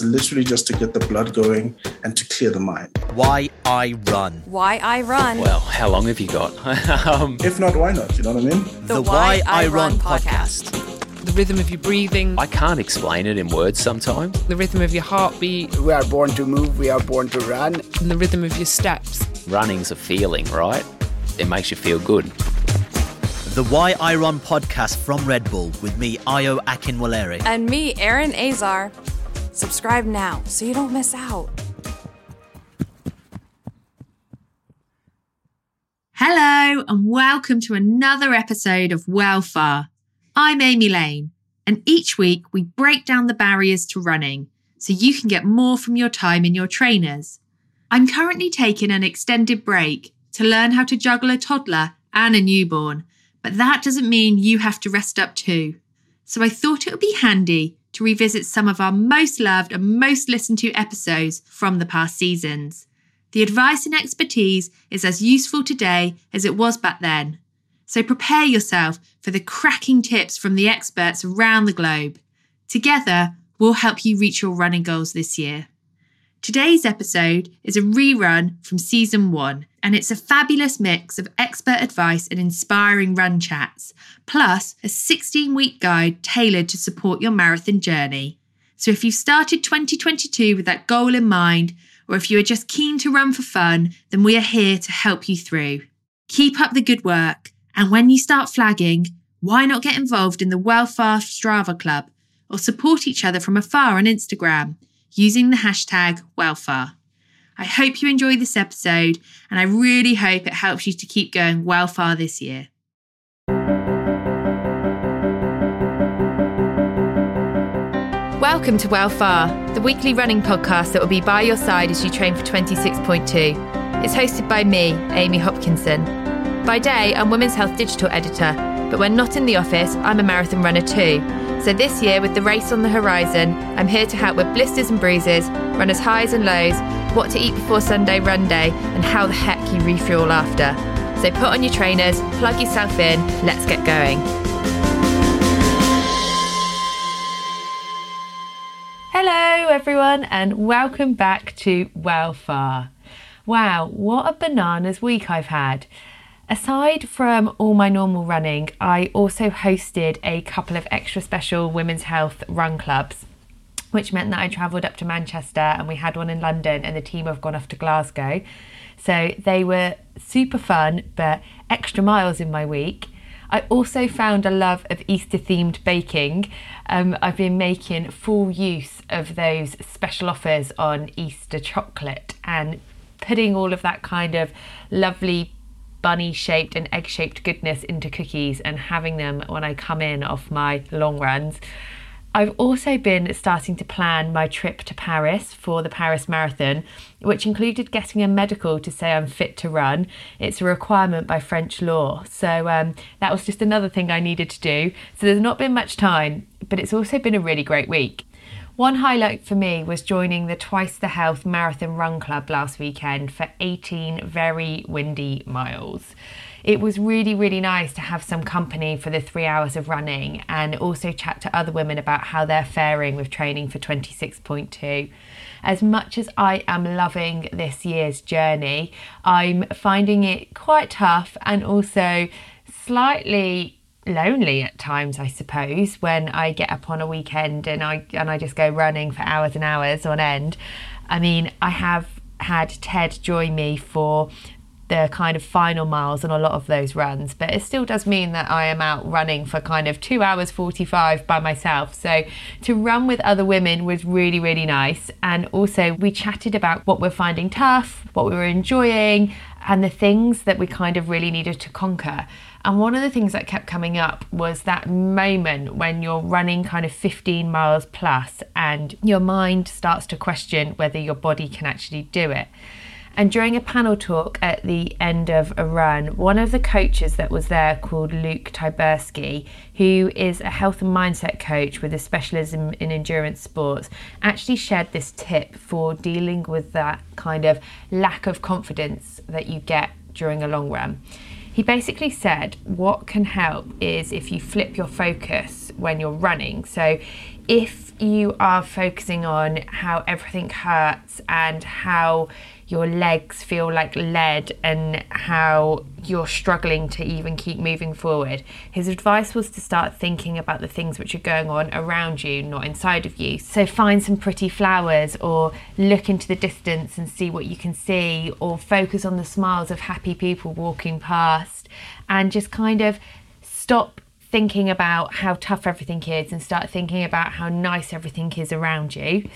It's literally just to get the blood going and to clear the mind. Why I run. Why I run. Well, how long have you got? um, If not, why not? You know what I mean? The Why I Run podcast. the rhythm of your breathing, I can't explain it in words sometimes. the rhythm of your heartbeat, We are born to move, we are born to run. and the rhythm of your steps. Running's a feeling, right? It makes you feel good. The Why I Run podcast from Red Bull with me, Ayo Akinwolere. And me, Aaron Azar. Subscribe now so you don't miss out. Hello, and welcome to another episode of Well Far. I'm Amy Lane, and each week we break down the barriers to running so you can get more from your time in your trainers. I'm currently taking an extended break to learn how to juggle a toddler and a newborn, but that doesn't mean you have to rest up too. So I thought it would be handy to revisit some of our most loved and most listened to episodes from the past seasons. The advice and expertise is as useful today as it was back then. So prepare yourself for the cracking tips from the experts around the globe. Together, we'll help you reach your running goals this year. Today's episode is a rerun from season one, and it's a fabulous mix of expert advice and inspiring run chats, plus a 16 week guide tailored to support your marathon journey. So if you've started 2022 with that goal in mind, or if you are just keen to run for fun, then we are here to help you through. Keep up the good work, and when you start flagging, why not get involved in the Wellfar Strava Club or support each other from afar on Instagram using the hashtag Wellfar? I hope you enjoy this episode, and I really hope it helps you to keep going well far this year. Welcome to Well Far, the weekly running podcast that will be by your side as you train for 26.2. It's hosted by me, Amy Hopkinson. By day, I'm Women's Health Digital Editor, but when not in the office, I'm a marathon runner too. So this year, with the race on the horizon, I'm here to help with blisters and bruises, runners' highs and lows, what to eat before Sunday run day, and how the heck you refuel after. So put on your trainers, plug yourself in, let's get going. Hello, everyone, and welcome back to Well Far. Wow, what a bananas week I've had. Aside from all my normal running, I also hosted a couple of extra special women's health run clubs, which meant that I travelled up to Manchester and we had one in London, and the team have gone off to Glasgow. So they were super fun, but extra miles in my week. I also found a love of Easter themed baking. Um, I've been making full use of those special offers on Easter chocolate and putting all of that kind of lovely bunny shaped and egg shaped goodness into cookies and having them when I come in off my long runs. I've also been starting to plan my trip to Paris for the Paris Marathon, which included getting a medical to say I'm fit to run. It's a requirement by French law. So um, that was just another thing I needed to do. So there's not been much time, but it's also been a really great week. One highlight for me was joining the Twice the Health Marathon Run Club last weekend for 18 very windy miles. It was really, really nice to have some company for the three hours of running and also chat to other women about how they're faring with training for 26.2. As much as I am loving this year's journey, I'm finding it quite tough and also slightly lonely at times I suppose when I get up on a weekend and I and I just go running for hours and hours on end. I mean, I have had Ted join me for the kind of final miles on a lot of those runs, but it still does mean that I am out running for kind of 2 hours 45 by myself. So to run with other women was really really nice and also we chatted about what we're finding tough, what we were enjoying and the things that we kind of really needed to conquer. And one of the things that kept coming up was that moment when you're running kind of 15 miles plus and your mind starts to question whether your body can actually do it. And during a panel talk at the end of a run, one of the coaches that was there, called Luke Tyburski, who is a health and mindset coach with a specialism in endurance sports, actually shared this tip for dealing with that kind of lack of confidence that you get during a long run. He basically said what can help is if you flip your focus when you're running. So if you are focusing on how everything hurts and how your legs feel like lead and how you're struggling to even keep moving forward. His advice was to start thinking about the things which are going on around you, not inside of you. So find some pretty flowers or look into the distance and see what you can see or focus on the smiles of happy people walking past and just kind of stop thinking about how tough everything is and start thinking about how nice everything is around you.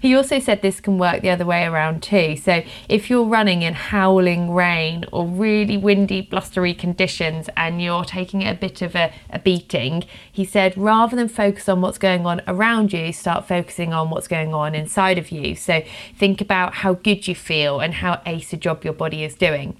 He also said this can work the other way around too. So if you're running in howling rain or really windy, blustery conditions and you're taking a bit of a, a beating, he said rather than focus on what's going on around you, start focusing on what's going on inside of you. So think about how good you feel and how ace a job your body is doing.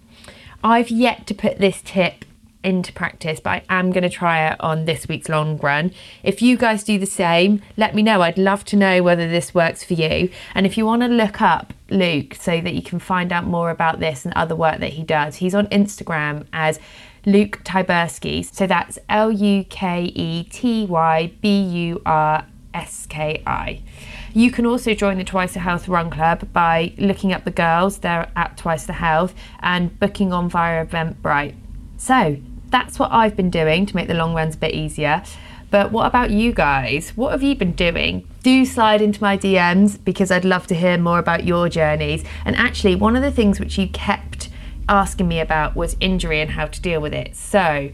I've yet to put this tip into practice, but I am going to try it on this week's long run. If you guys do the same, let me know. I'd love to know whether this works for you. And if you want to look up Luke so that you can find out more about this and other work that he does, he's on Instagram as Luke Tyburski. So that's L U K E T Y B U R S K I. You can also join the Twice the Health Run Club by looking up the girls. They're at Twice the Health and booking on via Eventbrite. So that's what I've been doing to make the long runs a bit easier. But what about you guys? What have you been doing? Do slide into my DMs because I'd love to hear more about your journeys. And actually, one of the things which you kept asking me about was injury and how to deal with it. So,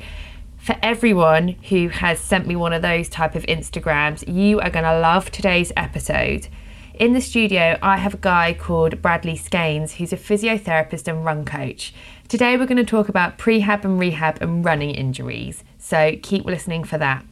for everyone who has sent me one of those type of Instagrams, you are going to love today's episode. In the studio, I have a guy called Bradley Skeins, who's a physiotherapist and run coach. Today, we're going to talk about prehab and rehab and running injuries. So keep listening for that.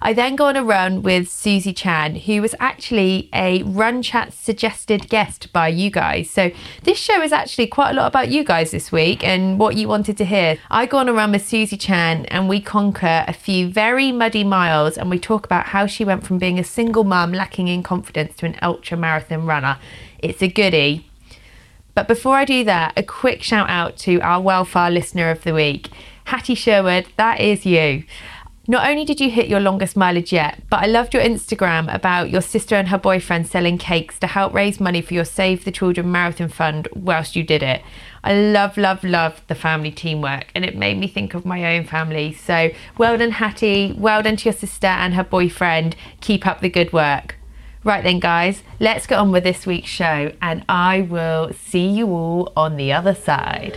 I then go on a run with Susie Chan, who was actually a Run Chat suggested guest by you guys. So this show is actually quite a lot about you guys this week and what you wanted to hear. I go on a run with Susie Chan and we conquer a few very muddy miles and we talk about how she went from being a single mum lacking in confidence to an ultra marathon runner. It's a goodie. But before I do that, a quick shout out to our Wellfar listener of the week, Hattie Sherwood. That is you. Not only did you hit your longest mileage yet, but I loved your Instagram about your sister and her boyfriend selling cakes to help raise money for your Save the Children Marathon Fund whilst you did it. I love, love, love the family teamwork and it made me think of my own family. So well done, Hattie. Well done to your sister and her boyfriend. Keep up the good work. Right then, guys, let's get on with this week's show and I will see you all on the other side.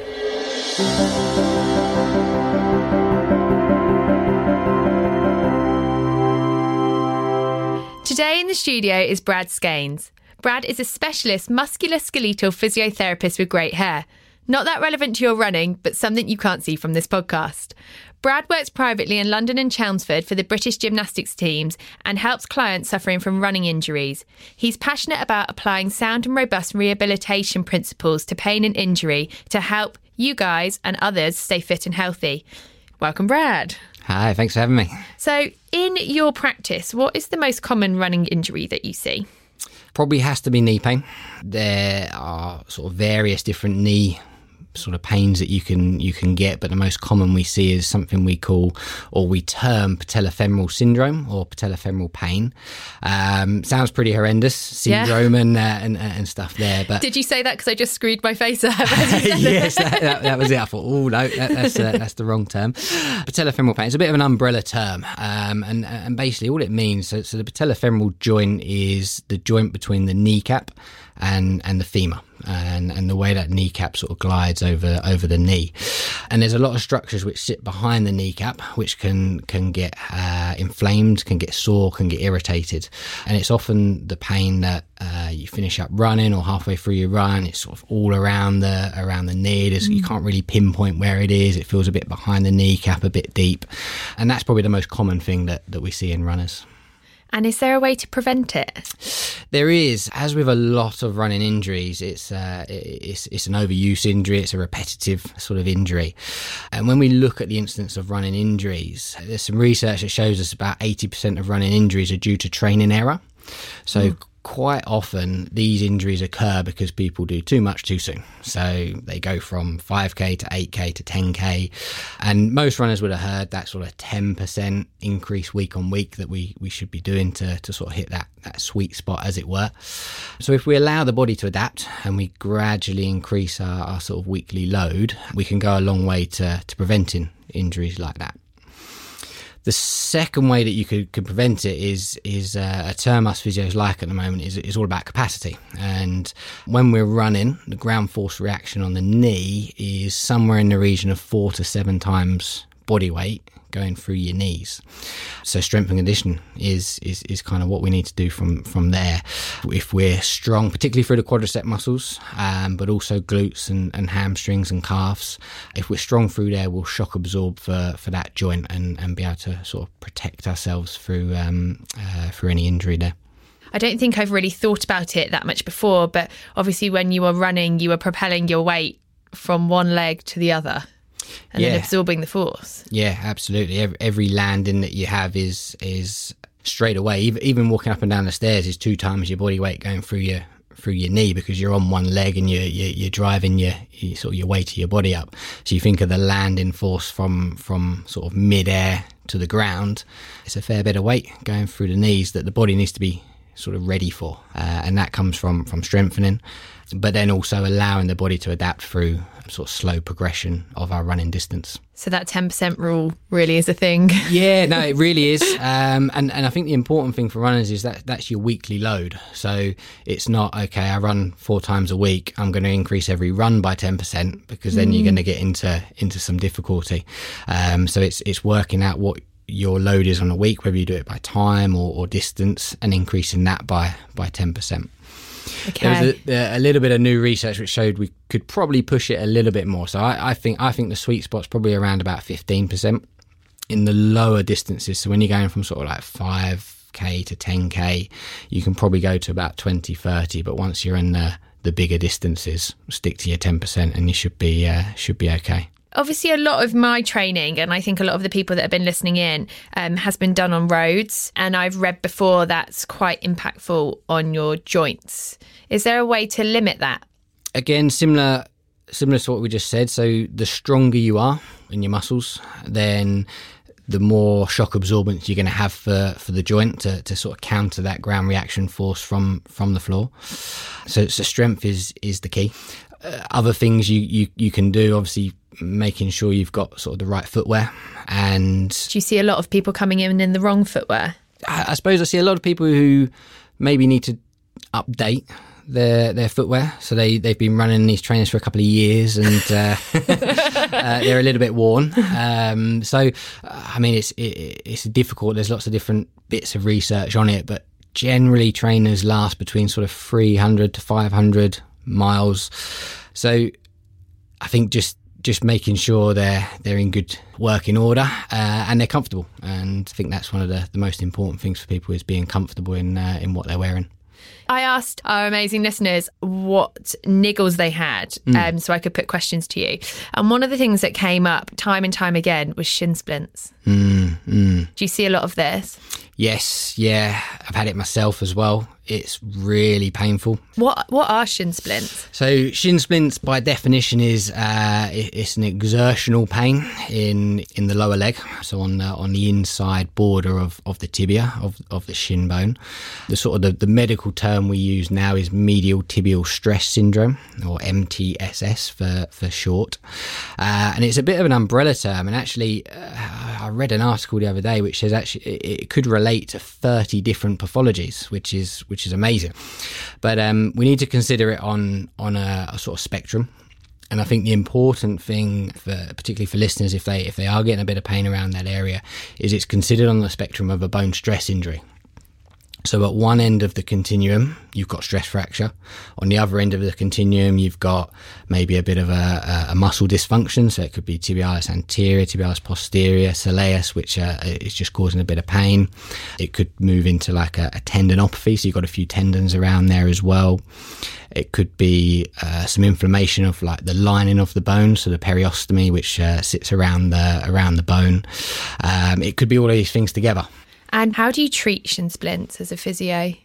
Today in the studio is Brad Skeins. Brad is a specialist musculoskeletal physiotherapist with great hair. Not that relevant to your running, but something you can't see from this podcast. Brad works privately in London and Chelmsford for the British gymnastics teams and helps clients suffering from running injuries. He's passionate about applying sound and robust rehabilitation principles to pain and injury to help you guys and others stay fit and healthy. Welcome, Brad. Hi, thanks for having me. So, in your practice, what is the most common running injury that you see? Probably has to be knee pain. There are sort of various different knee sort of pains that you can you can get, but the most common we see is something we call or we term patellofemoral syndrome or patellofemoral pain. Um, sounds pretty horrendous syndrome yeah. and, uh, and and stuff there. But did you say that because I just screwed my face up? yes, that, that, that, was it. I thought, oh no, that, that's uh, that's the wrong term. Patellofemoral pain. It's a bit of an umbrella term, um, and and basically all it means. So, so the patellofemoral joint is the joint between the kneecap and and the femur and and the way that kneecap sort of glides over over the knee. And there's a lot of structures which sit behind the kneecap which can can get uh, inflamed can get sore can get irritated. And it's often the pain that uh, you finish up running or halfway through your run it's sort of all around the around the knee. Mm. you can't really pinpoint where it is. It feels a bit behind the kneecap a bit deep. And that's probably the most common thing that that we see in runners and is there a way to prevent it? There is. As with a lot of running injuries, it's uh, it's it's an overuse injury. It's a repetitive sort of injury. And when we look at the incidence of running injuries, there's some research that shows us about 80% of running injuries are due to training error. So mm. Quite often these injuries occur because people do too much too soon. So they go from 5k to 8k to 10k, and most runners would have heard that sort of 10% increase week on week that we we should be doing to to sort of hit that that sweet spot, as it were. So if we allow the body to adapt and we gradually increase our, our sort of weekly load, we can go a long way to to preventing injuries like that. The second way that you could, could prevent it is is uh, a term us physios like at the moment is is all about capacity. And when we're running, the ground force reaction on the knee is somewhere in the region of four to seven times body weight going through your knees. So strength and condition is is, is kind of what we need to do from from there. If we're strong, particularly through the quadricep muscles, um, but also glutes and, and hamstrings and calves. If we're strong through there, we'll shock absorb for, for that joint and, and be able to sort of protect ourselves through um, uh, through any injury there. I don't think I've really thought about it that much before, but obviously when you were running, you were propelling your weight from one leg to the other and then absorbing the force. Yeah, absolutely. Every, every landing that you have is is straight away. Even, even walking up and down the stairs is two times your body weight going through your through your knee because you're on one leg and you're you're, you're driving your, your sort of your weight of your body up. So you think of the landing force from from sort of mid air to the ground. It's a fair bit of weight going through the knees that the body needs to be sort of ready for, uh, and that comes from from strengthening, but then also allowing the body to adapt through sort of slow progression of our running distance. So that 10% rule really is a thing. Yeah, no, it really is. Um, and, and I think the important thing for runners is that that's your weekly load. So it's not, okay, I run four times a week. I'm going to increase every run by 10% because then you're going to get into, into some difficulty. Um, so it's, it's working out what your load is on a week, whether you do it by time or, or distance and increasing that by, by 10%. Okay. There was a, a little bit of new research which showed we could probably push it a little bit more. So I, I think I think the sweet spot's probably around about fifteen percent in the lower distances. So when you're going from sort of like five k to ten k, you can probably go to about 20, 30. But once you're in the the bigger distances, stick to your ten percent, and you should be uh, should be okay. Obviously, a lot of my training, and I think a lot of the people that have been listening in, um, has been done on roads. And I've read before that's quite impactful on your joints. Is there a way to limit that? again similar similar to what we just said so the stronger you are in your muscles then the more shock absorbance you're going to have for, for the joint to, to sort of counter that ground reaction force from from the floor so, so strength is is the key other things you, you you can do obviously making sure you've got sort of the right footwear and Do you see a lot of people coming in in the wrong footwear? I, I suppose I see a lot of people who maybe need to update their their footwear. So they they've been running these trainers for a couple of years and uh, uh, they're a little bit worn. Um, so uh, I mean it's it, it's difficult. There's lots of different bits of research on it, but generally trainers last between sort of 300 to 500 miles. So I think just just making sure they're they're in good working order uh, and they're comfortable. And I think that's one of the, the most important things for people is being comfortable in uh, in what they're wearing. I asked our amazing listeners what niggles they had um, so I could put questions to you. And one of the things that came up time and time again was shin splints. Mm, mm. Do you see a lot of this? Yes, yeah, I've had it myself as well. It's really painful. What What are shin splints? So shin splints, by definition, is uh, it's an exertional pain in in the lower leg, so on the, on the inside border of, of the tibia of, of the shin bone. The sort of the, the medical term we use now is medial tibial stress syndrome, or MTSS for for short. Uh, and it's a bit of an umbrella term. And actually, uh, I read an article the other day which says actually it, it could relate to thirty different pathologies, which is which is amazing. But um, we need to consider it on on a, a sort of spectrum. And I think the important thing, for, particularly for listeners, if they if they are getting a bit of pain around that area, is it's considered on the spectrum of a bone stress injury. So at one end of the continuum, you've got stress fracture. On the other end of the continuum, you've got maybe a bit of a, a, muscle dysfunction. So it could be tibialis anterior, tibialis posterior, soleus, which uh, is just causing a bit of pain. It could move into like a, a tendinopathy. So you've got a few tendons around there as well. It could be uh, some inflammation of like the lining of the bone, so the periosteum, which uh, sits around the around the bone. Um, it could be all these things together. And how do you treat shin splints as a physio?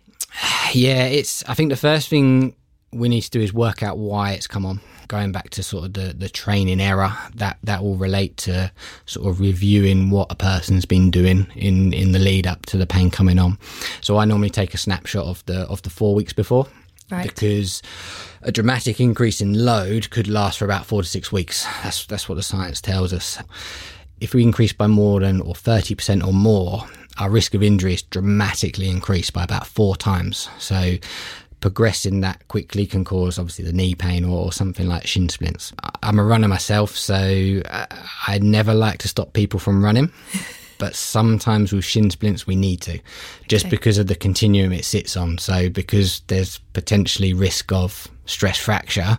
Yeah, it's. I think the first thing we need to do is work out why it's come on. Going back to sort of the, the training error, that that will relate to sort of reviewing what a person's been doing in, in the lead up to the pain coming on. So I normally take a snapshot of the of the four weeks before. Right. Because a dramatic increase in load could last for about four to six weeks. That's that's what the science tells us. If we increase by more than or thirty percent or more, our risk of injury is dramatically increased by about four times. So progressing that quickly can cause obviously the knee pain or, or something like shin splints. I'm a runner myself, so uh, I never like to stop people from running. But sometimes with shin splints, we need to, just because of the continuum it sits on. So, because there's potentially risk of stress fracture,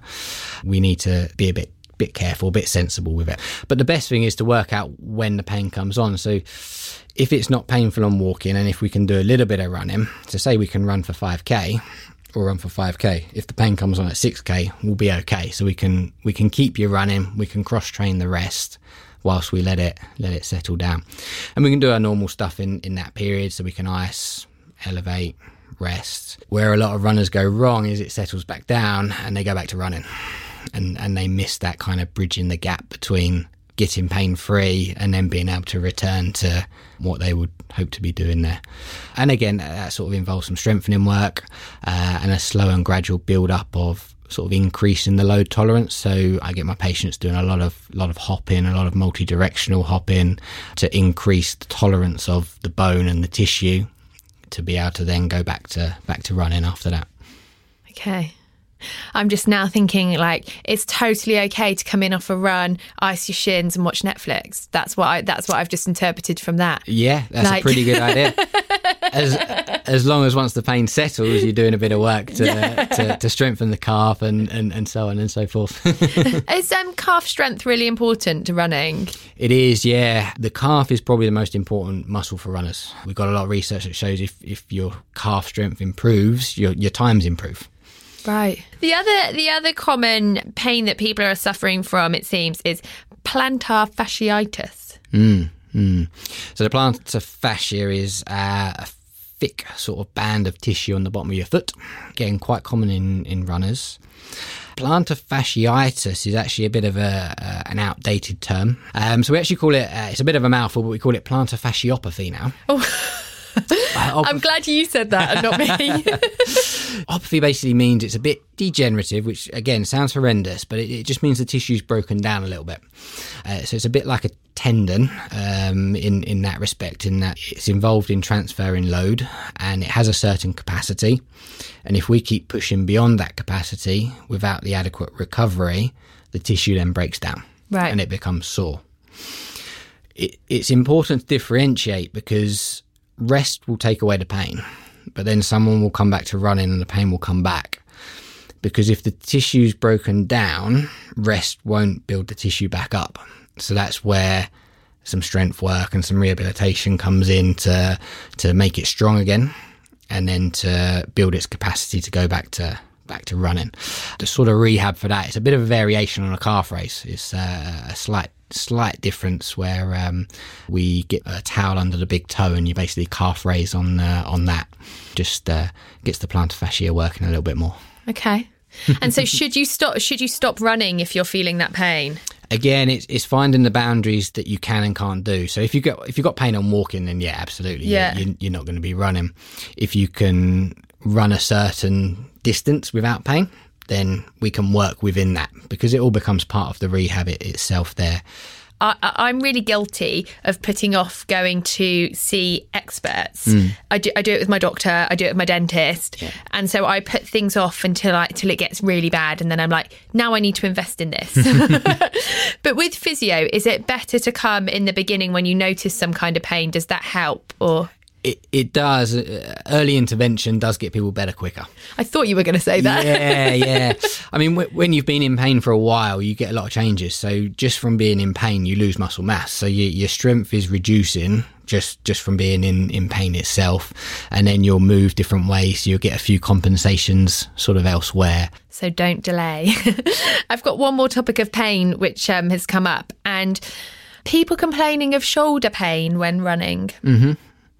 we need to be a bit bit careful, a bit sensible with it. But the best thing is to work out when the pain comes on. So if it's not painful on walking and if we can do a little bit of running, so say we can run for 5k or run for 5k, if the pain comes on at 6k, we'll be okay. So we can we can keep you running, we can cross train the rest whilst we let it let it settle down. And we can do our normal stuff in in that period so we can ice, elevate, rest. Where a lot of runners go wrong is it settles back down and they go back to running and and they miss that kind of bridging the gap between getting pain free and then being able to return to what they would hope to be doing there. And again, that sort of involves some strengthening work uh, and a slow and gradual build up of sort of increasing the load tolerance. So I get my patients doing a lot of lot of hopping, a lot of multi-directional hopping to increase the tolerance of the bone and the tissue to be able to then go back to back to running after that. Okay. I'm just now thinking like it's totally okay to come in off a run, ice your shins, and watch Netflix. That's what I. That's what I've just interpreted from that. Yeah, that's Like- a pretty good idea. As as long as once the pain settles, you're doing a bit of work to to, to strengthen the calf and, and, and so on and so forth. Is um, calf strength really important to running? it is, yeah. The calf is probably the most important muscle for runners. We've got a lot of research that shows if, if your calf strength improves, your your times improve. Right. The other the other common pain that people are suffering from, it seems, is plantar fasciitis. So the plantar fascia is uh, a thick sort of band of tissue on the bottom of your foot, getting quite common in, in runners. Plantar fasciitis is actually a bit of a uh, an outdated term. Um, so we actually call it, uh, it's a bit of a mouthful, but we call it plantar fasciopathy now. Uh, I'm glad you said that and not me. Opathy basically means it's a bit degenerative, which again sounds horrendous, but it, it just means the tissue's broken down a little bit. Uh, so it's a bit like a tendon um, in in that respect, in that it's involved in transferring load and it has a certain capacity. And if we keep pushing beyond that capacity without the adequate recovery, the tissue then breaks down Right. and it becomes sore. It, it's important to differentiate because rest will take away the pain, but then someone will come back to running and the pain will come back. Because if the tissue's broken down, rest won't build the tissue back up. So that's where some strength work and some rehabilitation comes in to to make it strong again and then to build its capacity to go back to back to running. The sort of rehab for that, it's a bit of a variation on a calf raise. It's uh, a slight slight difference where um, we get a towel under the big toe and you basically calf raise on uh, on that. Just uh, gets the plantar fascia working a little bit more. okay. And so should you stop should you stop running if you're feeling that pain? Again, it's, it's finding the boundaries that you can and can't do. So if you got if you got pain on walking, then yeah, absolutely, Yeah. you, you're not going to be running. If you can run a certain distance without pain, then we can work within that because it all becomes part of the rehab it, itself. There, I, I'm really guilty of putting off going to see experts. Hmm. I, do, I do it with my doctor, I do it with my dentist, and so I put things off until I till it gets really bad, and then I'm like, now I need to invest in this. but with physio, is it better to come in the beginning when you notice some kind of pain? Does that help? Or it it does uh, early intervention does get people better quicker. I thought you were going to say that. yeah, yeah. I mean, wh- when you've been in pain for a while, you get a lot of changes. So just from being in pain, you lose muscle mass. So your your strength is reducing just just from being in in pain itself, and then you'll move different ways. You'll get a few compensations sort of elsewhere. so don't delay. I've got one more topic of pain which um, has come up, and people complaining of shoulder pain when running.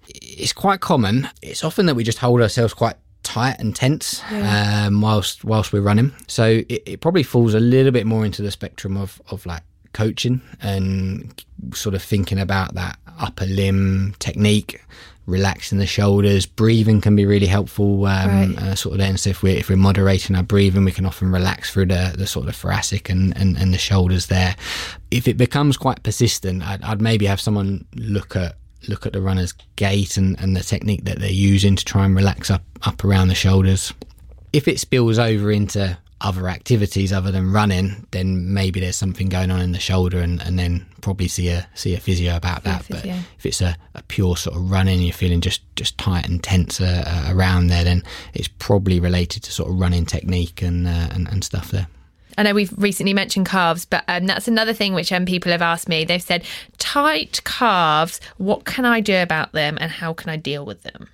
It's quite common. It's often that we just hold ourselves quite tight and tense um, whilst whilst we're running. So it, it probably falls a little bit more into the spectrum of of like coaching and sort of thinking about that upper limb technique. Relaxing the shoulders, breathing can be really helpful. Um, Right. uh, sort of then, so if we're if we're moderating our breathing, we can often relax through the, the sort of thoracic and, and, and the shoulders there. If it becomes quite persistent, I'd, I'd maybe have someone look at look at the runner's gait and, and the technique that they're using to try and relax up up around the shoulders. If it spills over into other activities other than running, then maybe there's something going on in the shoulder, and, and then probably see a see a physio about that. But physio. if it's a, a pure sort of running, you're feeling just just tight and tense uh, uh, around there, then it's probably related to sort of running technique and uh, and, and stuff there. I know we've recently mentioned calves, but um, that's another thing which um, people have asked me. They've said, tight calves, what can I do about them and how can I deal with them?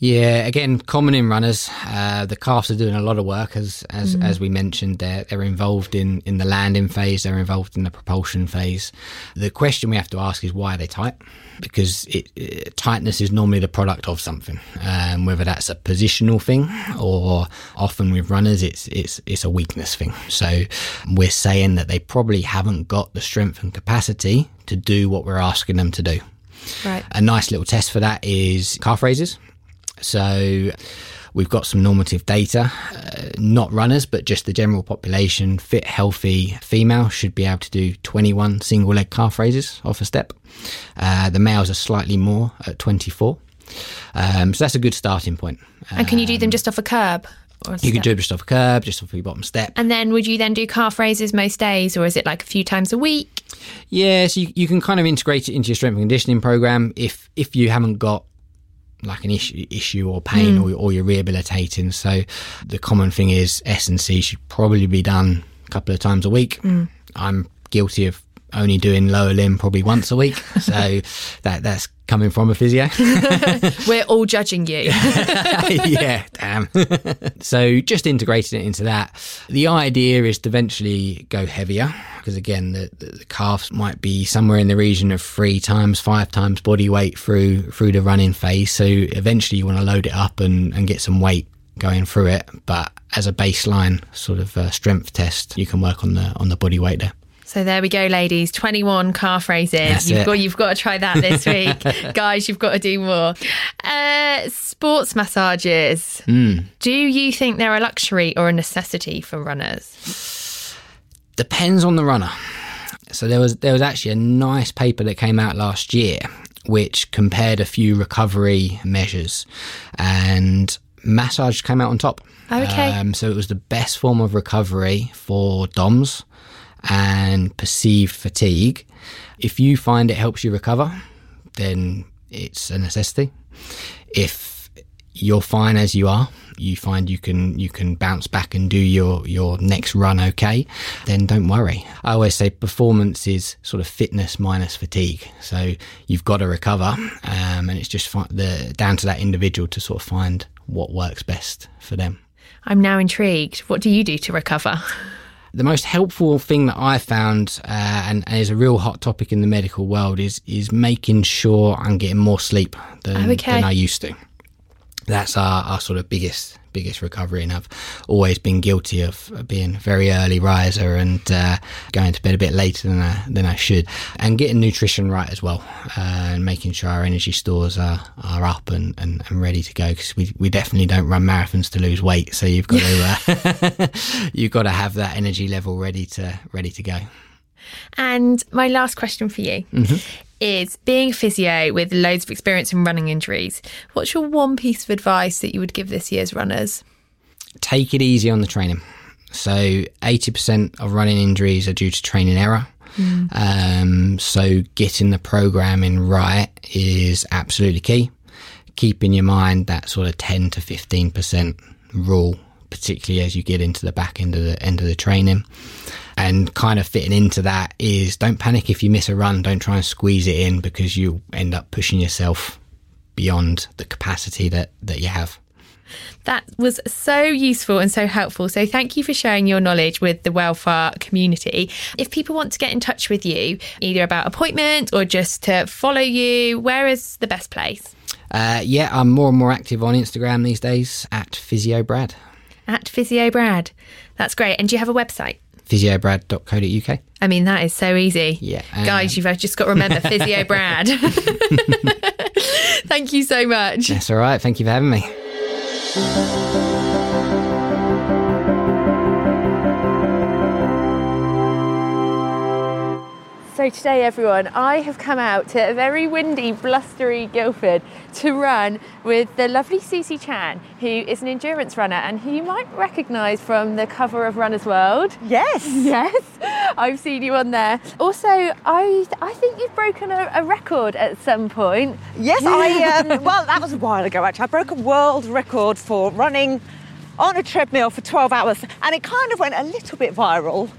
Yeah, again, common in runners. Uh, the calves are doing a lot of work, as as, Mm. as we mentioned. They're they're involved in in the landing phase. They're involved in the propulsion phase. The question we have to ask is why are they tight? Because it, it- tightness is normally the product of something, um, whether that's a positional thing or often with runners, it's it's it's a weakness thing. So we're saying that they probably haven't got the strength and capacity to do what we're asking them to do. Right. A nice little test for that is calf raises. So we've got some normative data, uh, not runners, but just the general population. Fit, healthy female should be able to do 21 single leg calf raises off a step. Uh, the males are slightly more at 24. Um, so that's a good starting point. And can you do them just off a curb? Or a you can do them just off a curb, just off your bottom step. And then would you then do calf raises most days or is it like a few times a week? Yeah, so you, you can kind of integrate it into your strength and conditioning program if if you haven't got like an issue issue or pain hmm. or, or you're rehabilitating. So the common thing is S and C should probably be done a couple of times a week. Hmm. I'm guilty of only doing lower limb probably once a week, so that that's coming from a physio. We're all judging you. yeah, damn. so just integrating it into that. The idea is to eventually go heavier because again, the, the, calves might be somewhere in the region of three times, five times body weight through through the running phase. So eventually, you want to load it up and, and get some weight going through it. But as a baseline sort of uh, strength test, you can work on the on the body weight there. So there we go, ladies. Twenty-one calf raises. That's you've it. got you've got to try that this week, guys. You've got to do more. Uh, sports massages. Hmm. Do you think they're a luxury or a necessity for runners? depends on the runner. So there was there was actually a nice paper that came out last year which compared a few recovery measures and massage came out on top. Okay. Um, so it was the best form of recovery for DOMS and perceived fatigue. If you find it helps you recover, then it's a necessity. If you're fine as you are, you find you can you can bounce back and do your your next run okay, then don't worry. I always say performance is sort of fitness minus fatigue. So you've got to recover, um, and it's just fi- the down to that individual to sort of find what works best for them. I'm now intrigued. What do you do to recover? the most helpful thing that I found, uh, and, and is a real hot topic in the medical world, is is making sure I'm getting more sleep than, okay. than I used to. That's our, our sort of biggest biggest recovery, and I've always been guilty of being a very early riser and uh, going to bed a bit later than I, than I should, and getting nutrition right as well, uh, and making sure our energy stores are, are up and, and, and ready to go because we, we definitely don't run marathons to lose weight, so you've got to uh, you've got to have that energy level ready to ready to go. And my last question for you is being a physio with loads of experience in running injuries, what's your one piece of advice that you would give this year's runners? take it easy on the training. So 80% of running injuries are due to training error. Um, so getting the programming right is absolutely key. Keep in your mind that sort of 10 to 15% rule, particularly as you get into the back end of the end of the training. And kind of fitting into that is don't panic if you miss a run. Don't try and squeeze it in because you end up pushing yourself beyond the capacity that, that you have. That was so useful and so helpful. So, thank you for sharing your knowledge with the Well Far community. If people want to get in touch with you, either about appointment or just to follow you, where is the best place? Uh, yeah, I'm more and more active on Instagram these days at PhysioBrad. At Physio Brad. That's great. And do you have a website? physiobrad.co.uk. I mean, that is so easy. Yeah, um, Guys, you've just got to remember physiobrad. Thank you so much. That's all right. Thank you for having me. So today, everyone, I have come out to a very windy, blustery Guildford to run with the lovely Susie Chan, who is an endurance runner and who you might recognise from the cover of Runner's World. Yes. Yes, I've seen you on there. Also, I I think you've broken a, a record at some point. Yes, I, um, well, that was a while ago actually. I broke a world record for running on a treadmill for 12 hours and it kind of went a little bit viral.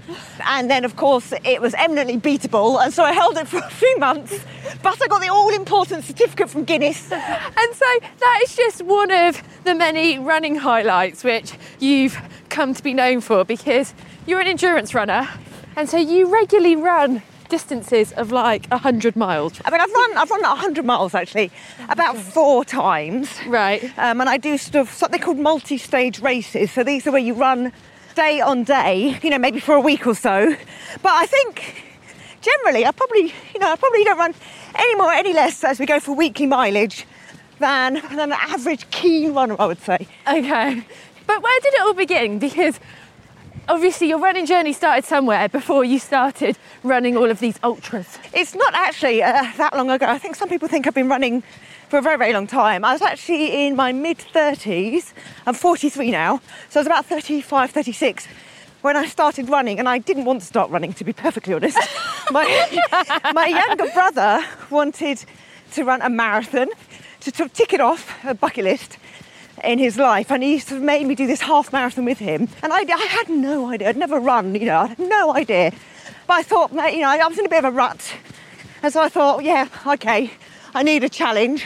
And then, of course, it was eminently beatable. And so I held it for a few months, but I got the all important certificate from Guinness. And so that is just one of the many running highlights which you've come to be known for because you're an endurance runner and so you regularly run distances of like 100 miles. I mean, I've run, I've run 100 miles actually, about four times. Right. Um, and I do sort of something called multi-stage races. So these are where you run day on day, you know, maybe for a week or so. But I think generally, I probably, you know, I probably don't run any more, any less as we go for weekly mileage than, than an average keen runner, I would say. Okay. But where did it all begin? Because obviously your running journey started somewhere before you started running all of these ultras. It's not actually uh, that long ago. I think some people think I've been running for a very, very long time. I was actually in my mid 30s. I'm 43 now, so I was about 35, 36 when I started running, and I didn't want to start running, to be perfectly honest. my, my younger brother wanted to run a marathon to of tick it off a bucket list in his life, and he sort of made me do this half marathon with him. And I, I had no idea. I'd never run, you know, I had no idea. But I thought, you know, I was in a bit of a rut, and so I thought, yeah, okay, I need a challenge.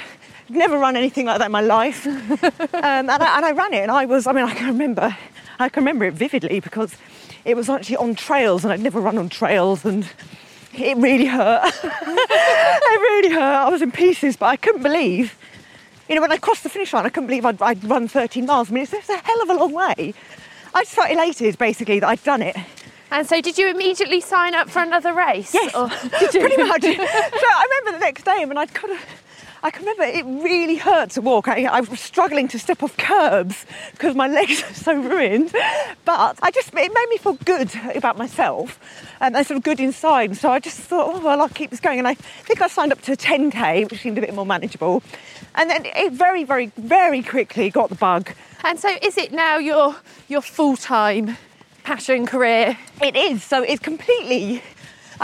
I'd never run anything like that in my life, um, and, I, and I ran it. And I was, I mean, I can remember, I can remember it vividly because it was actually on trails, and I'd never run on trails, and it really hurt. it really hurt. I was in pieces, but I couldn't believe you know, when I crossed the finish line, I couldn't believe I'd, I'd run 13 miles. I mean, it's, it's a hell of a long way. I just felt elated, basically, that I'd done it. And so did you immediately sign up for another race? Yes, Or- pretty much. so I remember the next day, I mean, I'd kind of, I can remember it really hurt to walk. I, I was struggling to step off curbs because my legs are so ruined. But I just, it made me feel good about myself um, and sort of good inside. And so I just thought, oh, well, I'll keep this going. And I think I signed up to 10K, which seemed a bit more manageable. And then it very, very, very quickly got the bug. And so is it now your your full-time passion career? It is. So it's completely.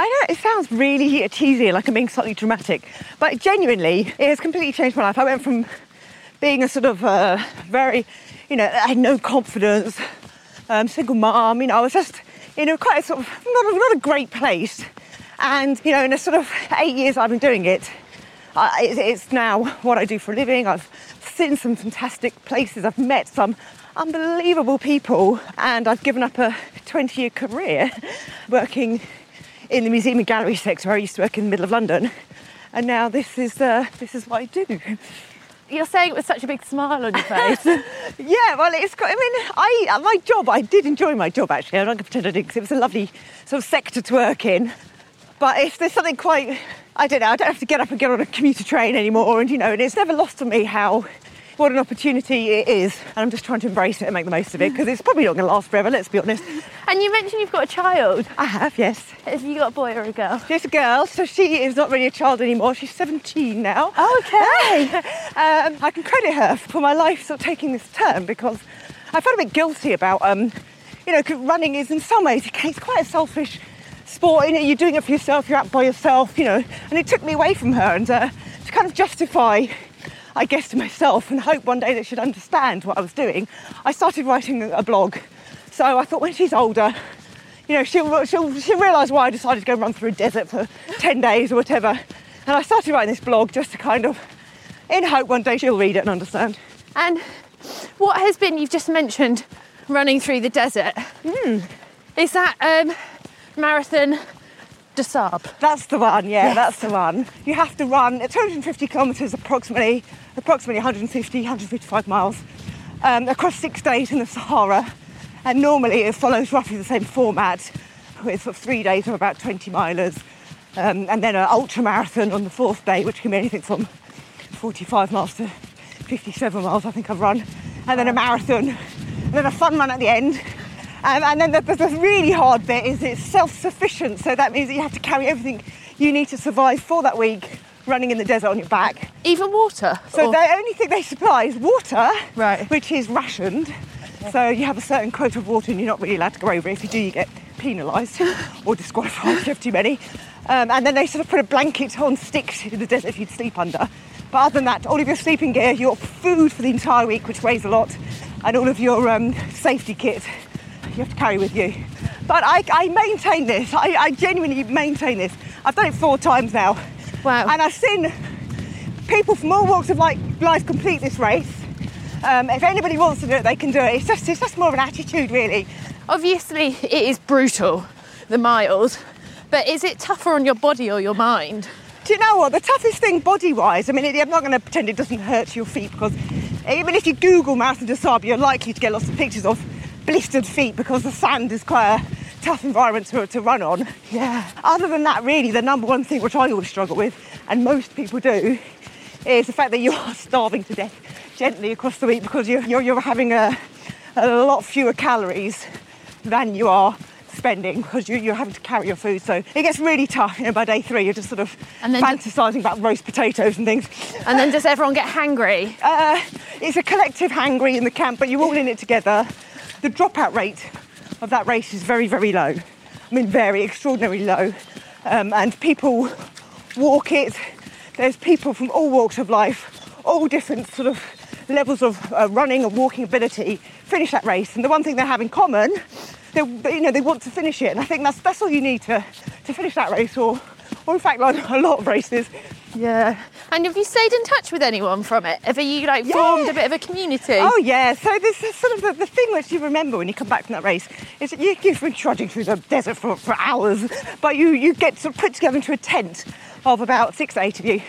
I know it sounds really cheesy, like I'm being slightly dramatic, but genuinely, it has completely changed my life. I went from being a sort of uh, very, you know, I had no confidence, um, single mom. You know, I was just in a quite a sort of not a, not a great place, and you know, in a sort of eight years I've been doing it, uh, it, it's now what I do for a living. I've seen some fantastic places. I've met some unbelievable people, and I've given up a 20 year career working in the museum and gallery sector. where I used to work in the middle of London, and now this is uh, this is what I do. You're saying it with such a big smile on your face. Yeah, well, it's got. I mean, I uh, my job. I did enjoy my job actually. I'm not going to pretend I didn't 'cause it was a lovely sort of sector to work in. But if there's something quite, I don't know. I don't have to get up and get on a commuter train anymore, and you know, and it's never lost on me how. What an opportunity it is, and I'm just trying to embrace it and make the most of it because it's probably not going to last forever. Let's be honest. and you mentioned you've got a child. I have, yes. Have you got a boy or a girl? She's a girl, so she is not really a child anymore. She's 17 now. Okay. um, I can credit her for my life sort of taking this turn because I felt a bit guilty about, um, you know, running is in some ways it's quite a selfish sport. You know, you're doing it for yourself, you're out by yourself, you know, and it took me away from her and uh, to kind of justify. I guess to myself and hope one day that she'd understand what I was doing. I started writing a blog, so I thought when she's older, you know, she'll, she'll, she'll realise why I decided to go run through a desert for 10 days or whatever. And I started writing this blog just to kind of, in hope one day she'll read it and understand. And what has been, you've just mentioned running through the desert. Hmm. Is that um, marathon des Sables. That's the one, yeah, that's the one. You have to run at 250 kilometres approximately, approximately 150, 155 miles um, across six days in the Sahara. And normally it follows roughly the same format with three days of about 20 milers um, and then an ultra marathon on the fourth day, which can be anything from 45 miles to 57 miles, I think I've run. And then a marathon, and then a fun run at the end. Um, and then the, the, the really hard bit is it's self-sufficient, so that means that you have to carry everything you need to survive for that week running in the desert on your back. Even water. So Or- the only thing they supply is water, Right. which is rationed. So you have a certain quota of water and you're not really allowed to go over. it. If you do, you get penalised or disqualified if you have too many. Um, and then they sort of put a blanket on sticks in the desert if you'd sleep under. But other than that, all of your sleeping gear, your food for the entire week, which weighs a lot, and all of your um, safety kit you have to carry with you. But I, I maintain this. I, I genuinely maintain this. I've done it four times now. Wow. And I've seen people from all walks of like, life complete this race. Um, if anybody wants to do it, they can do it. It's just, it's just more of an attitude, really. Obviously, it is brutal, the miles, but is it tougher on your body or your mind? Do you know what? The toughest thing body wise, I mean, it- I'm not going to pretend it doesn't hurt your feet because even if you Google Marathon des Sables, you're likely to get lots of pictures of blistered feet because the sand is quite a tough environment to, to run on. Yeah. Other than that, really, the number one thing which I always struggle with, and most people do, is the fact that you are starving to death gently across the week because you're, you're, you're having a, a lot fewer calories than you are spending because you, you're having to carry your food. So it gets really tough. You know, by day three, you're just sort of fantasising about roast potatoes and things. And then does everyone get hangry? Uh, it's a collective hangry in the camp, but you're all in it together. The dropout rate of that race is very, very low. I mean, very extraordinarily low. Um, and people walk it. There's people from all walks of life, all different sort of levels of uh, running and walking ability, finish that race. And the one thing they have in common, they, you know, they want to finish it. And I think that's that's all you need to to finish that race, or or in fact, like a lot of races. Yeah. And have you stayed in touch with anyone from it? Have you like formed a bit of a community? Oh yeah, so this is sort of the, the thing which you remember when you come back from that race is that you, you've been trudging through the desert for, for hours, but you, you get sort of put together into a tent of about six to eight of you.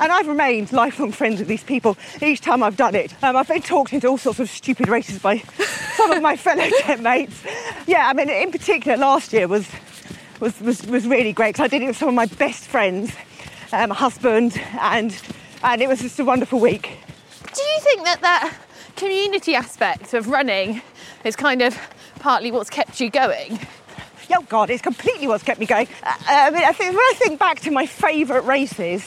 And I've remained lifelong friends with these people each time I've done it. Um, I've been talked into all sorts of stupid races by some of my fellow tent mates. Yeah, I mean, in particular, last year was was, was, was really great because I did it with some of my best friends, um, my husband, and and it was just a wonderful week. Do you think that that community aspect of running is kind of partly what's kept you going? Oh God, it's completely what's kept me going. Uh, I mean, I think when I think back to my favourite races,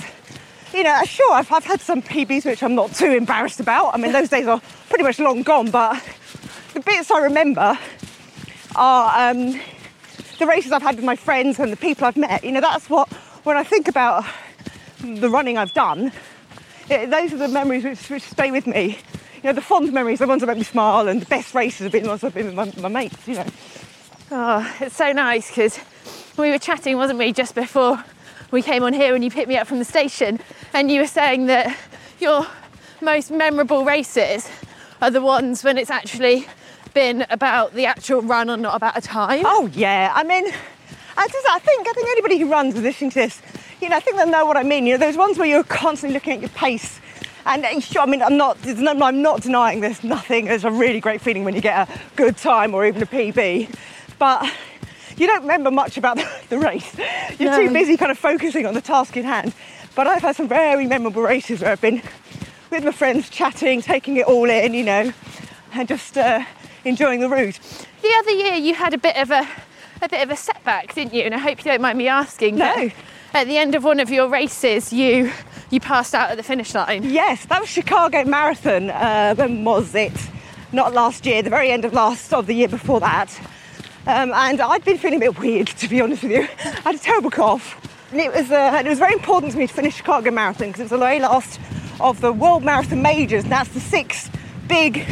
you know, sure, I've, I've had some PBs which I'm not too embarrassed about. I mean, those days are pretty much long gone, but the bits I remember are um, the races I've had with my friends and the people I've met. You know, that's what, when I think about the running I've done, it, those are the memories which, which stay with me. You know, the fond memories, the ones that make me smile, and the best races have been the ones I've been with my, my mates, you know. Oh, it's so nice because we were chatting, wasn't we, just before we came on here and you picked me up from the station and you were saying that your most memorable races are the ones when it's actually been about the actual run and not about a time. Oh yeah, I mean, I just I think I think anybody who runs is listening to this, you know, I think they know what I mean. You know, those ones where you're constantly looking at your pace. And uh, sure, I mean, I'm not, no, I'm not denying there's nothing. It's a really great feeling when you get a good time or even a PB, but you don't remember much about the, the race. You're No. too busy kind of focusing on the task in hand. But I've had some very memorable races where I've been with my friends, chatting, taking it all in, you know, and just uh, enjoying the route. The other year you had a bit of a a bit of a setback, didn't you? And I hope you don't mind me asking. No. At the end of one of your races, you you passed out at the finish line. Yes, that was Chicago Marathon. Uh, when was it? Not last year, the very end of last of the year before that. Um, and I'd been feeling a bit weird, to be honest with you. I had a terrible cough, and it was uh, it was very important to me to finish Chicago Marathon because it was the very last of the World Marathon Majors. And that's the six big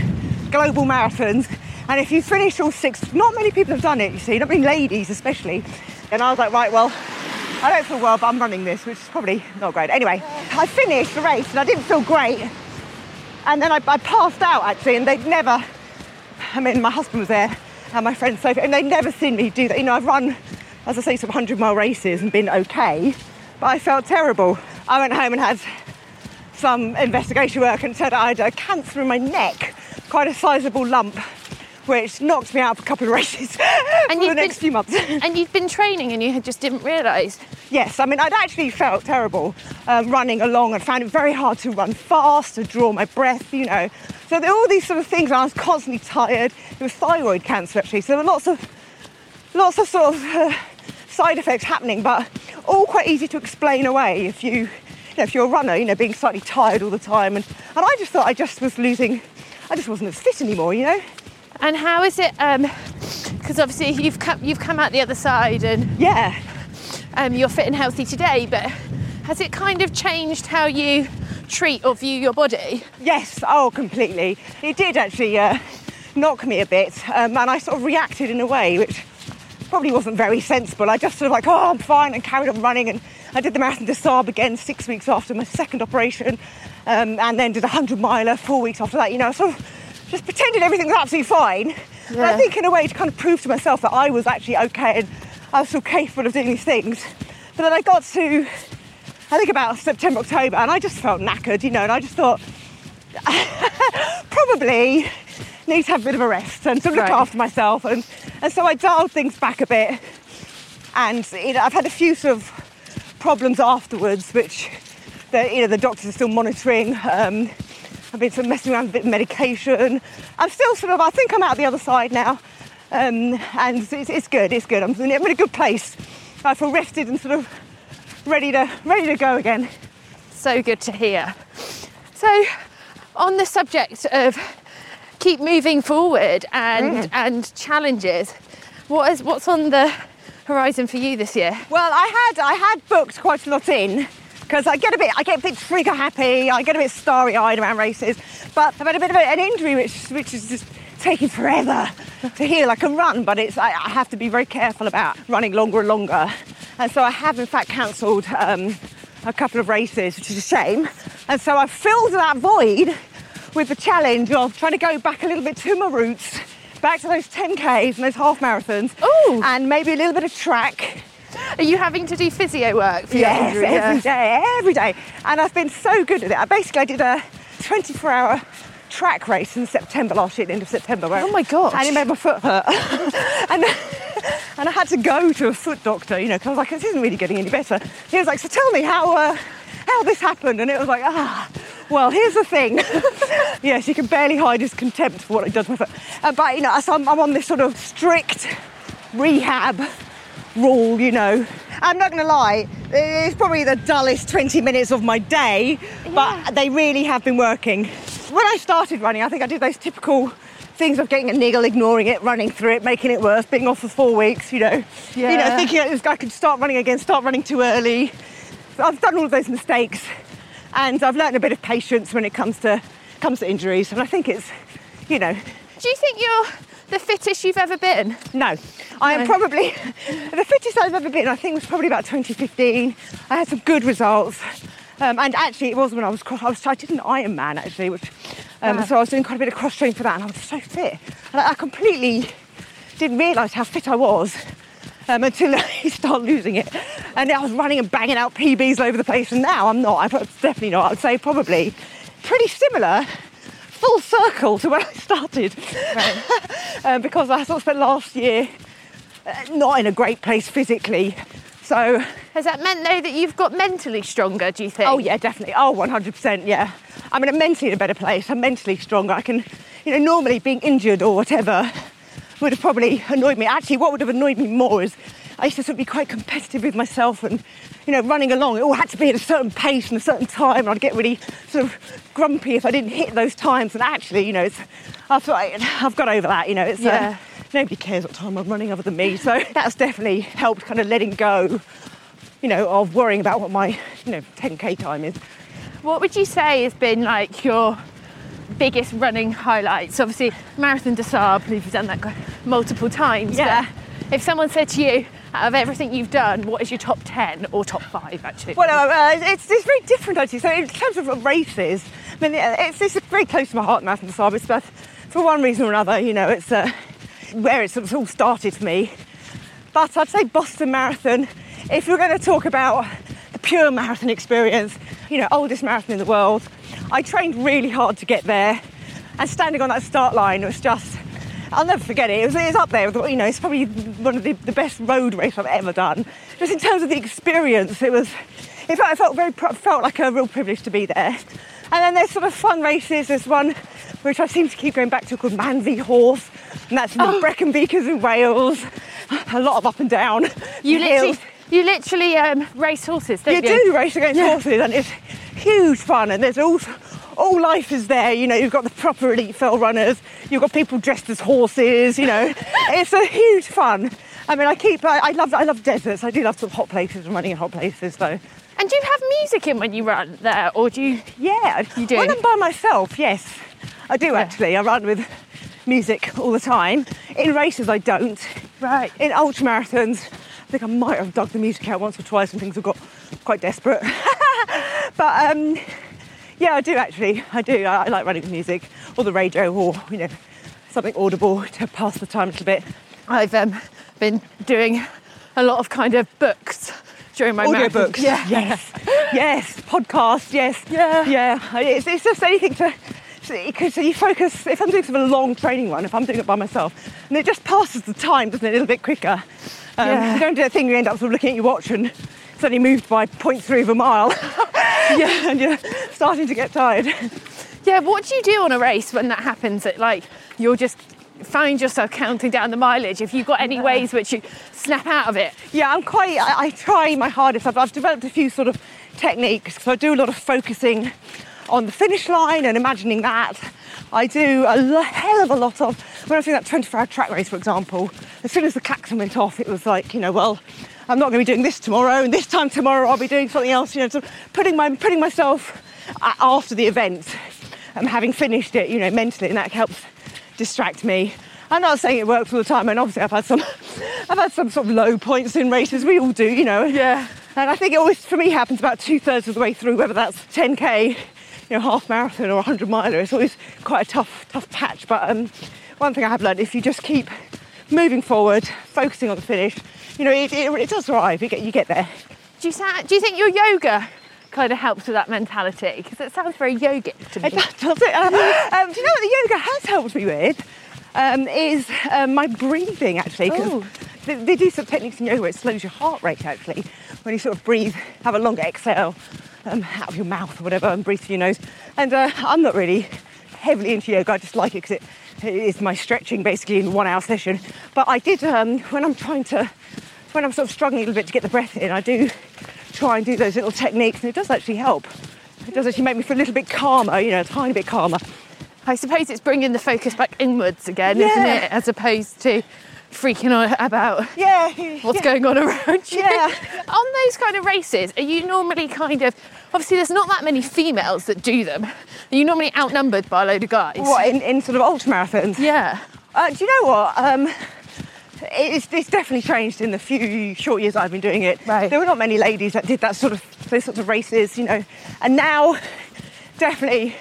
global marathons. And if you finish all six, not many people have done it. You see, not many ladies especially. And I was like, right, well, I don't feel well, but I'm running this, which is probably not great. Anyway, I finished the race and I didn't feel great. And then I, I passed out actually, and they'd never, I mean, my husband was there and my friend Sophie, and they'd never seen me do that. You know, I've run as I say, some 100 mile races and been okay, but I felt terrible. I went home and had some investigation work and said I had a cancer in my neck, quite a sizable lump, which knocked me out for a couple of races And for you've the next been- few months. And you've been training and you just didn't realise. Yes, I mean, I'd actually felt terrible um, running along and found it very hard to run fast, to draw my breath, you know. So there were all these sort of things, I was constantly tired. It was thyroid cancer, actually. So there were lots of, lots of sort of uh, side effects happening, but all quite easy to explain away if you, you know, if you're a runner, you know, being slightly tired all the time. And, and I just thought I just was losing, I just wasn't as fit anymore, you know. And how is it? Because obviously you've come, you've come out the other side and Yeah, um, you're fit and healthy today, but has it kind of changed how you treat or view your body? Yes, oh, completely. It did actually uh, knock me a bit, um, and I sort of reacted in a way which probably wasn't very sensible. I just sort of like, oh, I'm fine, and carried on running. And I did the Marathon des Sables again six weeks after my second operation, um, and then did a 100 miler four weeks after that. You know, sort of just pretended everything was absolutely fine. And I Yeah. think, in a way, to kind of prove to myself that I was actually okay and I was still capable of doing these things. But then I got to I think about September, October, and I just felt knackered, you know, and I just thought probably need to have a bit of a rest and to look Right. after myself. And, and so I dialed things back a bit. And you know, I've had a few sort of problems afterwards, which the, you know, the doctors are still monitoring. Um, I've been sort of messing around with a bit of medication. I'm still sort of, I think I'm out the other side now. Um, and it's, it's good, it's good. I'm in I'm in a good place. I feel rested and sort of ready to ready to go again. So good to hear. So, on the subject of keep moving forward and and challenges, what is what's on the horizon for you this year? Well, I had I had booked quite a lot in because I get a bit I get a bit trigger happy. I get a bit starry eyed around races, but I've had a bit of an injury which which is just taking forever to heal. I can run, but it's I, I have to be very careful about running longer and longer. And so I have in fact cancelled um, a couple of races, which is a shame. And so I've filled that void with the challenge of trying to go back a little bit to my roots, back to those 10Ks and those half marathons. Ooh. And maybe a little bit of track. Are you having to do physio work for your Yes, injury? every day, every day. And I've been so good at it. I basically I did a 24 hour track race in September last year, the end of September. Where, Oh my god! And it made my foot hurt. and, and I had to go to a foot doctor, you know, because I was like, this isn't really getting any better. He was like, so tell me how, uh, how this happened. And it was like, ah, well, here's the thing. yes, he can barely hide his contempt for what it does to my foot. Uh, but, you know, so I'm, I'm on this sort of strict rehab rule, you know. I'm not going to lie, it's probably the dullest 20 minutes of my day, but they really have been working. When I started running, I think I did those typical things of getting a niggle, ignoring it, running through it, making it worse, being off for four weeks, you know. You know, thinking I could start running again, start running too early. I've done all of those mistakes and I've learned a bit of patience when it comes to comes to injuries and I think it's, you know, Do you think you're the fittest you've ever been? no, I am No. probably the fittest I've ever been. I think was probably about 2015. I had some good results, um, and actually it was when I was cross. I was I did an Ironman actually, which um, so I was doing quite a bit of cross training for that, and I was so fit. And I, I completely didn't realise how fit I was. Um, until I start losing it, and I was running and banging out PBs all over the place. And now I'm not. I'm definitely not. I'd say probably pretty similar, full circle to when I started. um, because I sort of spent last year uh, not in a great place physically. So, Has that meant though that you've got mentally stronger? Do you think? oh yeah, definitely. Oh, 100%, yeah. I'm in a mentally in a better place. I'm mentally stronger. I can, you know, normally being injured or whatever would have probably annoyed me. Actually, what would have annoyed me more is I used to sort of be quite competitive with myself and, you know, running along. It all had to be at a certain pace and a certain time. And I'd get really sort of grumpy if I didn't hit those times. And actually, you know, it's, I've, I've got over that, you know, it's, Yeah. uh, nobody cares what time I'm running other than me. So that's definitely helped kind of letting go, you know, of worrying about what my, you know, 10K time is. What would you say has been like your biggest running highlights? Obviously, Marathon des Sables, you've done that multiple times. Yeah. If someone said to you, out of everything you've done, what is your top 10 or top five actually? Well, uh, it's, it's very different actually. So in terms of races, I mean, uh, it's, it's very close to my heart, Marathon des Sables, but for one reason or another, you know, it's uh, where it's of all started for me. But I'd say Boston Marathon, if you're going to talk about the pure marathon experience, you know, oldest marathon in the world, I trained really hard to get there. And standing on that start line was just, I'll never forget it. It was, it was up there. With, you know, it's probably one of the, the best road race I've ever done. Just in terms of the experience, it was, In fact, I felt very, felt like a real privilege to be there. And then there's sort of fun races. There's one which I seem to keep going back to called Man v Horse, and that's in the Brecon Beacons in Wales. A lot of up and down. You literally, you literally um, race horses, don't You you? do race against Yeah. horses, and it's huge fun. And there's all, all life is there. You know, you've got the proper elite fell runners. You've got people dressed as horses. You know, it's a huge fun. I mean, I keep. I, I love. I love deserts. I do love sort of hot places and running in hot places. though. And do you have music in when you run there, or do you? yeah, You do? When I'm by myself, yes, I do actually. I run with music all the time. In races, I don't. Right. In ultra marathons, I think I might have dug the music out once or twice when things have got quite desperate. but um, yeah, I do actually. I do. I, I like running with music or the radio or you know something audible to pass the time a little bit. I've um, been doing a lot of kind of books during my Audio books. Yeah. Yes. yes. Podcasts. Yes. Yeah. Yeah. It's, it's just anything to. Because you focus, if I'm doing sort of a long training run, if I'm doing it by myself, and it just passes the time, doesn't it, a little bit quicker. Um, Yeah. You don't do that thing, you end up sort of looking at your watch and only moved by 0.3 of a mile. yeah, and you're starting to get tired. Yeah. What do you do on a race when that happens? That like you're just find yourself counting down the mileage. If you've got any ways which you snap out of it. Yeah, I'm quite, I, I try my hardest. I've, I've developed a few sort of techniques. So I do a lot of focusing on the finish line and imagining that. I do a l- hell of a lot of, when I was doing that 24 hour track race, for example, as soon as the klaxon went off, it was like, you know, well, I'm not going to be doing this tomorrow, and this time tomorrow I'll be doing something else, you know, sort of putting, my, putting myself after the event, um, having finished it, you know, mentally, and that helps distract me. I'm not saying it works all the time, and obviously I've had some, I've had some sort of low points in races. We all do, you know. Yeah. And I think it always, for me, happens about two thirds of the way through, whether that's 10k, you know, half marathon or 100 miler. It's always quite a tough, tough patch. But um, one thing I have learned, if you just keep moving forward, focusing on the finish, you know, it, it, it does arrive. You get, you get there. Do you sa- do you think your yoga kind of helps with that mentality? Because it sounds very yogic to me. It does, does it? Um, um, do you know what the yoga has helped me with? Um, is um, my breathing actually. Oh. They, they do some techniques in yoga where it slows your heart rate actually. When you sort of breathe, have a longer exhale um, out of your mouth or whatever and breathe through your nose. And uh, I'm not really heavily into yoga, I just like it because it is my stretching basically in one hour session. But I did, um, when I'm trying to, when I'm sort of struggling a little bit to get the breath in, I do try and do those little techniques and it does actually help. It does actually make me feel a little bit calmer, you know, a tiny bit calmer. I suppose it's bringing the focus back inwards again, isn't it? As opposed to freaking out about Yeah. what's yeah. going on around you. Yeah. on those kind of races, are you normally kind of obviously there's not that many females that do them. Are you normally outnumbered by a load of guys? What, in, in sort of ultra marathons? Yeah. Uh, do you know what? Um, it's, it's definitely changed in the few short years I've been doing it. Right. There were not many ladies that did that sort of those sorts of races, you know. And now, definitely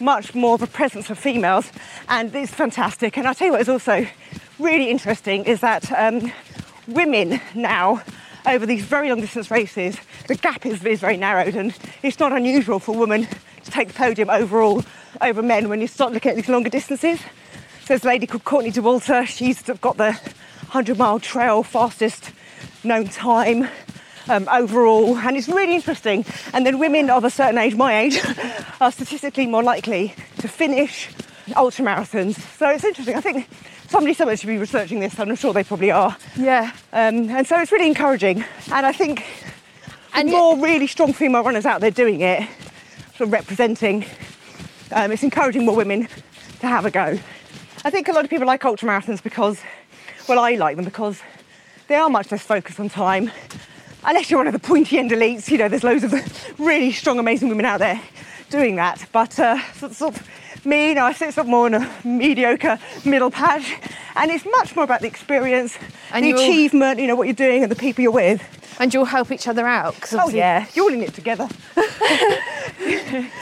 much more of a presence of females, and it's fantastic. And I'll tell you what, it's also really interesting is that um, women now. Over these very long distance races, the gap is, is very narrowed, and it's not unusual for women to take the podium overall over men when you start looking at these longer distances. So there's a lady called Courtney Dauwalter. She's got the 100 mile trail fastest known time um, overall, and it's really interesting. And then women of a certain age, my age, are statistically more likely to finish ultra marathons. So it's interesting. I think somebody somewhere should be researching this, and I'm sure they probably are. Yeah. Um, and so it's really encouraging. And I think And more really strong female runners out there doing it, sort of representing. Um, it's encouraging more women to have a go. I think a lot of people like ultra marathons because, well, I like them because they are much less focused on time. Unless you're one of the pointy end elites, you know, there's loads of really strong, amazing women out there doing that. But uh, sort of me, you know, I sit sort of more in a mediocre middle patch, and it's much more about the experience, And the achievement, you know, what you're doing, and the people you're with. And you'll help each other out. Cause Oh yeah, you're all in it together.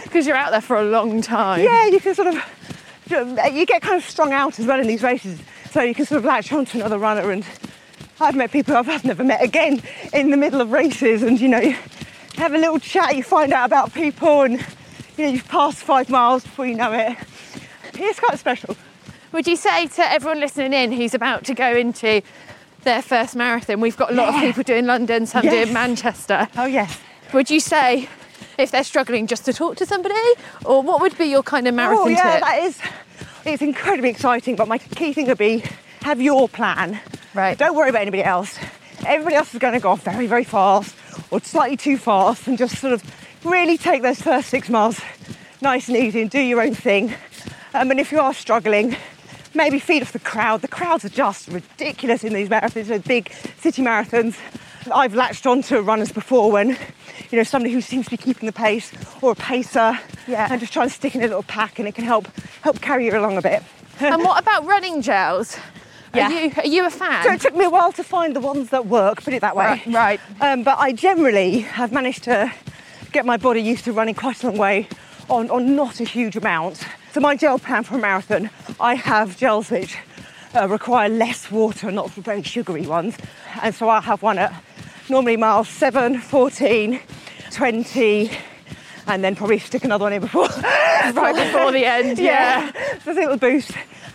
Because you're out there for a long time. Yeah, you can sort of you get kind of strung out as well in these races, so you can sort of latch onto another runner and I've met people I've, I've never met again in the middle of races, and you know, have a little chat, you find out about people, and you know, you've passed five miles before you know it. It's quite special. Would you say to everyone listening in who's about to go into their first marathon, we've got a lot of people doing London, some Yes. doing Manchester. Oh yes. Would you say if they're struggling just to talk to somebody, or what would be your kind of oh, marathon oh yeah, tip? that is. It's incredibly exciting, but my key thing would be have your plan. Right. Don't worry about anybody else. Everybody else is going to go off very, very fast or slightly too fast, and just sort of really take those first six miles nice and easy and do your own thing. Um, and if you are struggling, maybe feed off the crowd. The crowds are just ridiculous in these marathons, those big city marathons. I've latched onto runners before when, you know, somebody who seems to be keeping the pace or a pacer, Yeah. and just try and stick in a little pack, and it can help help carry you along a bit. and what about running gels? Yeah. Are you are you a fan? So it took me a while to find the ones that work, put it that way. Right, right. Um, but I generally have managed to get my body used to running quite a long way on, on not a huge amount. So my gel plan for a marathon, I have gels which uh, require less water, not very sugary ones. And so I'll have one at normally miles 7, 14, 20, and then probably stick another one in before. right before the end, yeah. Just a little boost.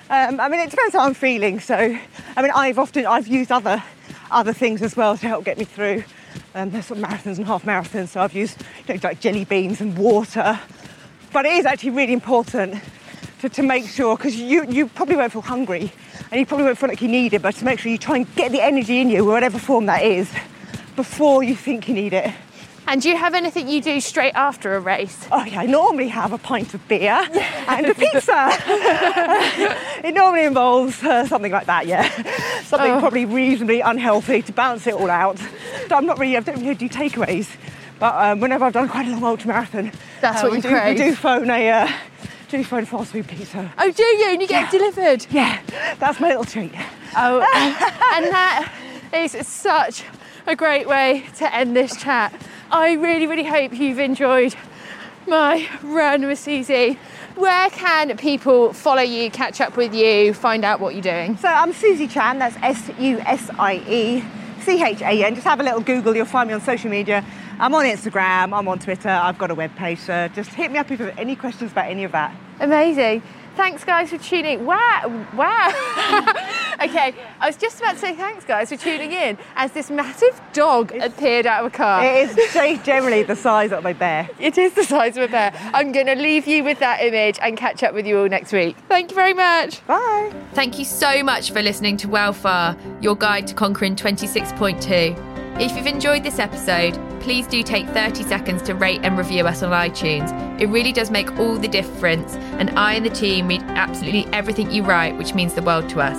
Um, I mean, it depends how I'm feeling. So, I mean, I've often I've used other other things as well to help get me through. Um, there's sort of marathons and half marathons, so I've used you know, like jelly beans and water. But it is actually really important to, to make sure because you you probably won't feel hungry and you probably won't feel like you need it, but to make sure you try and get the energy in you, whatever form that is, before you think you need it. And do you have anything you do straight after a race? Oh yeah, I normally have a pint of beer and a pizza. it normally involves uh, something like that, yeah. Something Oh. probably reasonably unhealthy to balance it all out. So I'm not really, I don't really do takeaways, but um, whenever I've done quite a long ultra marathon, That's uh, what we you do, crave. We do phone a, uh, do phone fast food pizza. Oh, do you? And you get it delivered? Yeah, that's my little treat. Oh, and that is such a great way to end this chat. I really, really hope you've enjoyed my run with Susie. Where can people follow you, catch up with you, find out what you're doing? So I'm Susie Chan, that's S U S I E C H A N. Just have a little Google, you'll find me on social media. I'm on Instagram, I'm on Twitter, I've got a webpage, so just hit me up if you have any questions about any of that. Amazing. Thanks, guys, for tuning. Wow, wow. okay, I was just about to say thanks, guys, for tuning in as this massive dog appeared out of a car. It is generally the size of my bear. It is the size of a bear. I'm going to leave you with that image and catch up with you all next week. Thank you very much. Bye. Thank you so much for listening to Well Far, your guide to conquering 26.2. If you've enjoyed this episode, please do take 30 seconds to rate and review us on iTunes. It really does make all the difference, and I and the team read absolutely everything you write, which means the world to us.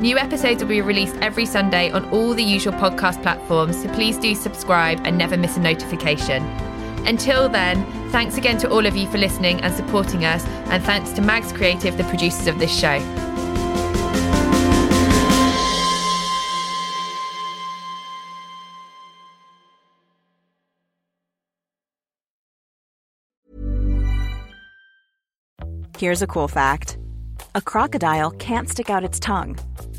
New episodes will be released every Sunday on all the usual podcast platforms, so please do subscribe and never miss a notification. Until then, thanks again to all of you for listening and supporting us, and thanks to Mags Creative, the producers of this show. Here's a cool fact a crocodile can't stick out its tongue.